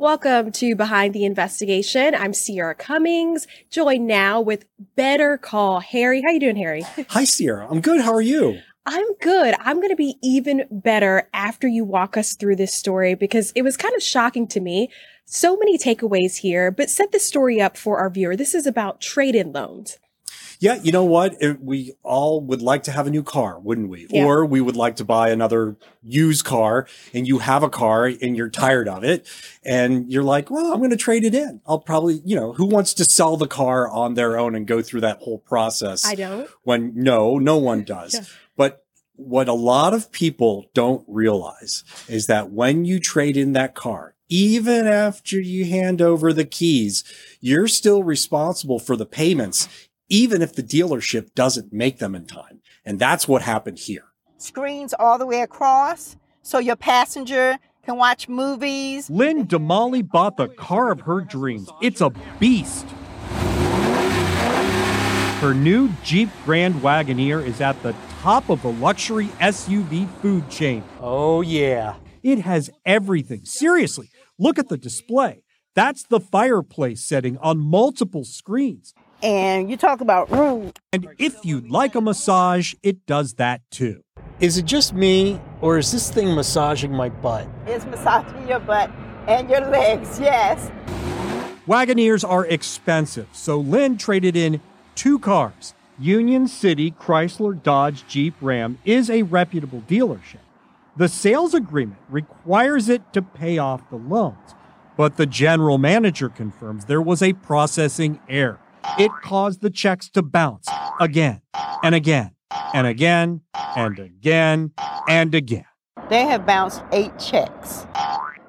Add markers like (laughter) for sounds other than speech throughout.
Welcome to Behind the Investigation. I'm Sierra Cummings, joined now with Better Call Harry. How you doing, Harry? (laughs) Hi, Sierra. I'm good. How are you? I'm good. I'm going to be even better after you walk us through this story because it was kind of shocking to me. So many takeaways here, but set the story up for our viewer. This is about trade-in loans. Yeah, you know what? It, we all would like to have a new car, wouldn't we? Yeah. Or we would like to buy another used car and you have a car and you're tired of it and you're like, well, I'm going to trade it in. I'll probably, you know, who wants to sell the car on their own and go through that whole process? I don't. when no, no one does. Yeah. But what a lot of people don't realize is that when you trade in that car, even after you hand over the keys, you're still responsible for the payments, even if the dealership doesn't make them in time. And that's what happened here. screens all the way across so your passenger can watch movies. Lynne Damali bought the car of her dreams. It's a beast. Her new Jeep Grand Wagoneer is at the top of the luxury SUV food chain. Oh, yeah. It has everything. Seriously, look at the display. That's the fireplace setting on multiple screens. And you talk about room. And if you'd like a massage, it does that too. Is it just me, or is this thing massaging my butt? It's massaging your butt and your legs, yes. Wagoneers are expensive, so Lynne traded in two cars. Union City Chrysler Dodge Jeep Ram is a reputable dealership. The sales agreement requires it to pay off the loans, but the general manager confirms there was a processing error. It caused the checks to bounce again and again and again and again and again. They have bounced eight checks.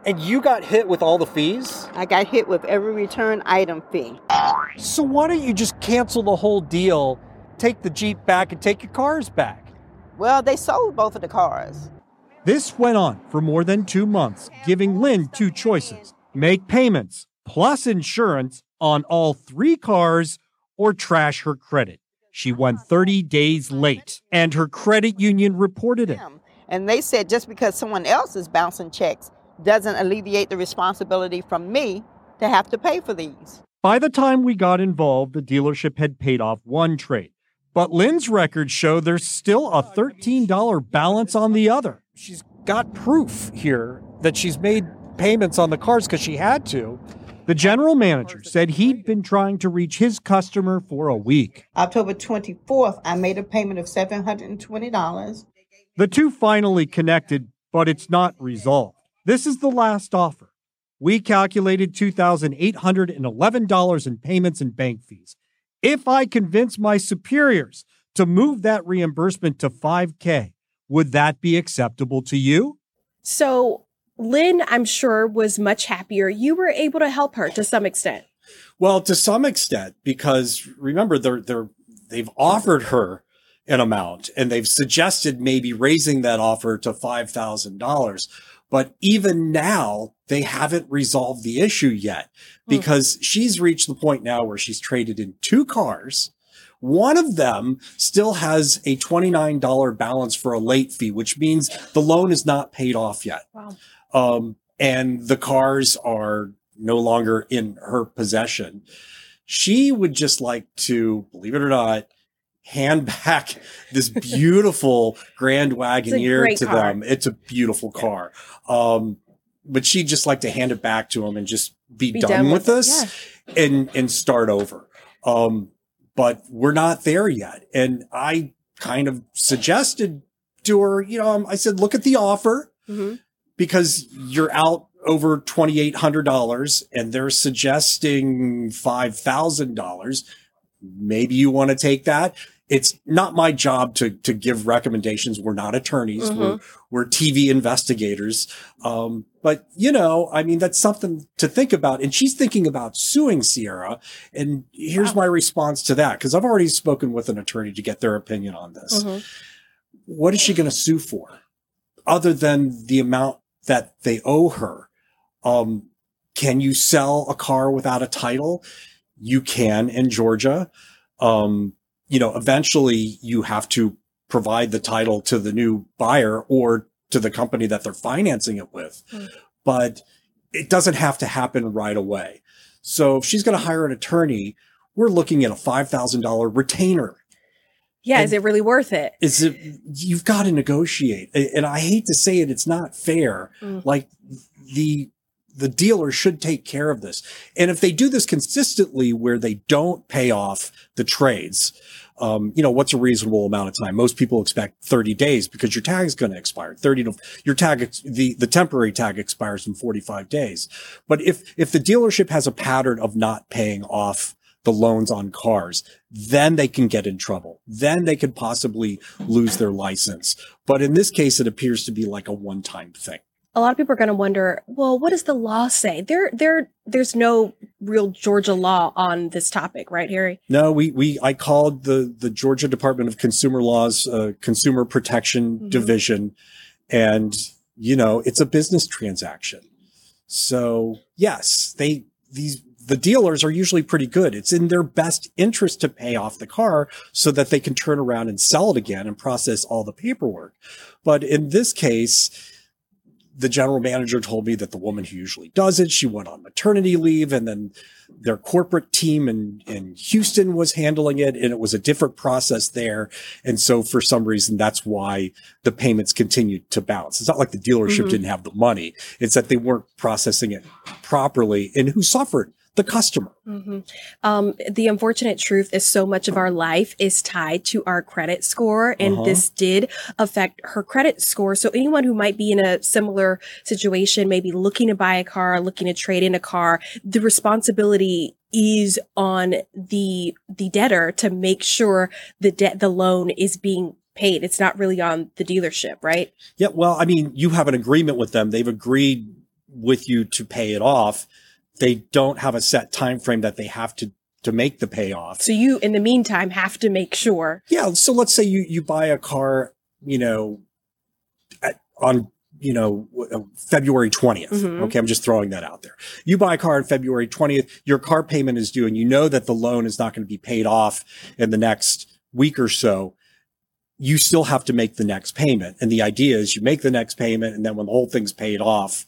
And you got hit with all the fees? I got hit with every return item fee. So why don't you just cancel the whole deal, take the Jeep back, and take your cars back? Well, they sold both of the cars. This went on for more than two months, giving Lynne two choices make payments plus insurance on all three cars or trash her credit. She went 30 days late, and her credit union reported it. And they said just because someone else is bouncing checks doesn't alleviate the responsibility from me to have to pay for these. By the time we got involved, the dealership had paid off one trade. But Lynne's records show there's still a $13 balance on the other. She's got proof here that she's made payments on the cars because she had to. The general manager said he'd been trying to reach his customer for a week. October 24th, I made a payment of $720. The two finally connected, but it's not resolved. This is the last offer. We calculated $2,811 in payments and bank fees. If I convince my superiors to move that reimbursement to 5K, would that be acceptable to you? So Lynne, I'm sure, was much happier. You were able to help her to some extent. Well, to some extent, because remember, they're, they're, they've offered her an amount and they've suggested maybe raising that offer to $5,000. But even now, they haven't resolved the issue yet hmm. because she's reached the point now where she's traded in two cars. One of them still has a $29 balance for a late fee, which means the loan is not paid off yet. Wow. Um, and the cars are no longer in her possession. She would just like to, believe it or not, hand (laughs) back this beautiful Grand Wagoneer to car. them. It's a beautiful car. Um, but she'd just like to hand it back to them and just be, Be done, done with with it, this and, and start over. Um, but we're not there yet. And I kind of suggested to her, you know, I said, look at the offer hmm because you're out over $2,800 and they're suggesting $5,000. Maybe you want to take that. It's not my job to, to give recommendations. We're not attorneys. We're, we're TV investigators. Um, but you know, I mean, that's something to think about. And she's thinking about suing Sierra. And here's my response to that. Cause I've already spoken with an attorney to get their opinion on this. Mhm. What is she going to sue for other than the amount that they owe her? Um, can you sell a car without a title? You can in Georgia. Um, you know, eventually you have to provide the title to the new buyer or to the company that they're financing it with. Mm. But it doesn't have to happen right away. So if she's going to hire an attorney, we're looking at a $5,000 retainer. Yeah, And- is it really worth it? Is it, you've got to negotiate. And I hate to say it, it's not fair. Mm. Like the, the dealer should take care of this. And if they do this consistently where they don't pay off the trades, um, you know, what's a reasonable amount of time? Most people expect 30 days because your tag is going to expire. 30 to your tag, the, the temporary tag expires in 45 days. But if, if the dealership has a pattern of not paying off the loans on cars, then they can get in trouble. Then they could possibly lose their license. But in this case, it appears to be like a one time thing. a lot of people are going to wonder, well, what does the law say? There, there, there's no real Georgia law on this topic, right, Harry? No, we, we, I called the, the Georgia Department of Consumer Laws, uh, Consumer Protection Mhm. Division. And, you know, it's a business transaction. So yes, they, these, the dealers are usually pretty good. It's in their best interest to pay off the car so that they can turn around and sell it again and process all the paperwork. But in this case, the general manager told me that the woman who usually does it, she went on maternity leave and then their corporate team in, in Houston was handling it and it was a different process there. And so for some reason, that's why the payments continued to bounce. It's not like the dealership Mhm. didn't have the money. It's that they weren't processing it properly and who suffered? The customer. hmm Um, the unfortunate truth is so much of our life is tied to our credit score, and Uh-huh. this did affect her credit score. So anyone who might be in a similar situation, maybe looking to buy a car, looking to trade in a car, the responsibility is on the the debtor to make sure the debt, the loan is being paid. It's not really on the dealership, right? Yeah. Well, I mean, you have an agreement with them. They've agreed with you to pay it off. They don't have a set time frame that they have to to make the payoff. So you, in the meantime, have to make sure. Yeah. So let's say you, you buy a car, you know, at, on, you know, uh, February 20th. Mhm. Okay. I'm just throwing that out there. You buy a car on February 20th, your car payment is due and you know that the loan is not going to be paid off in the next week or so. You still have to make the next payment. And the idea is you make the next payment. And then when the whole thing's paid off,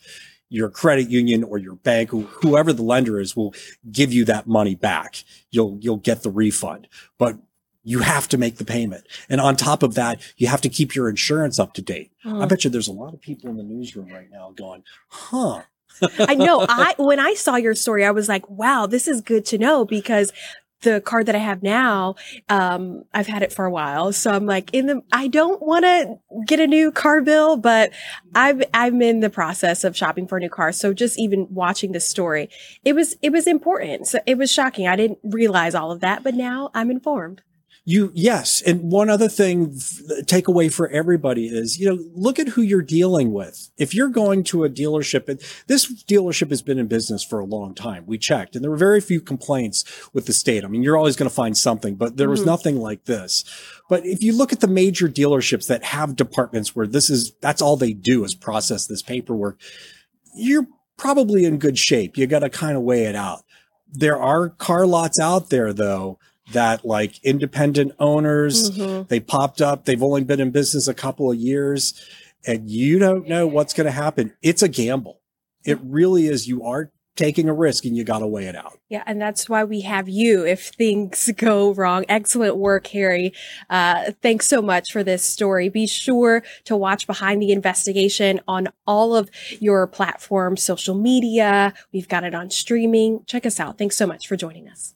your credit union or your bank, whoever the lender is will give you that money back. You'll, you'll get the refund, but you have to make the payment. And on top of that, you have to keep your insurance up to date. I bet you there's a lot of people in the newsroom right now going, huh? I know. (laughs) I when I saw your story, I was like, "Wow, this is good to know." Because the car that I have now, um, I've had it for a while, so I'm like, in the. I don't want to get a new car bill, but I've I'm in the process of shopping for a new car. So just even watching this story, it was it was important. So it was shocking. I didn't realize all of that, but now I'm informed. You, yes. And one other thing, takeaway for everybody is, you know, look at who you're dealing with. If you're going to a dealership, and this dealership has been in business for a long time. We checked and there were very few complaints with the state. I mean, you're always going to find something, but there was Mhm. nothing like this. But if you look at the major dealerships that have departments where this is, that's all they do is process this paperwork, you're probably in good shape. You got to kind of weigh it out. There are car lots out there though that like independent owners, Mhm. they popped up. They've only been in business a couple of years and you don't know what's going to happen. It's a gamble. It really is. You are taking a risk and you got to weigh it out. Yeah, and that's why we have you if things (laughs) go wrong. Excellent work, Harry. Uh, thanks so much for this story. Be sure to watch Behind the Investigation on all of your platforms, social media. We've got it on streaming. Check us out. Thanks so much for joining us.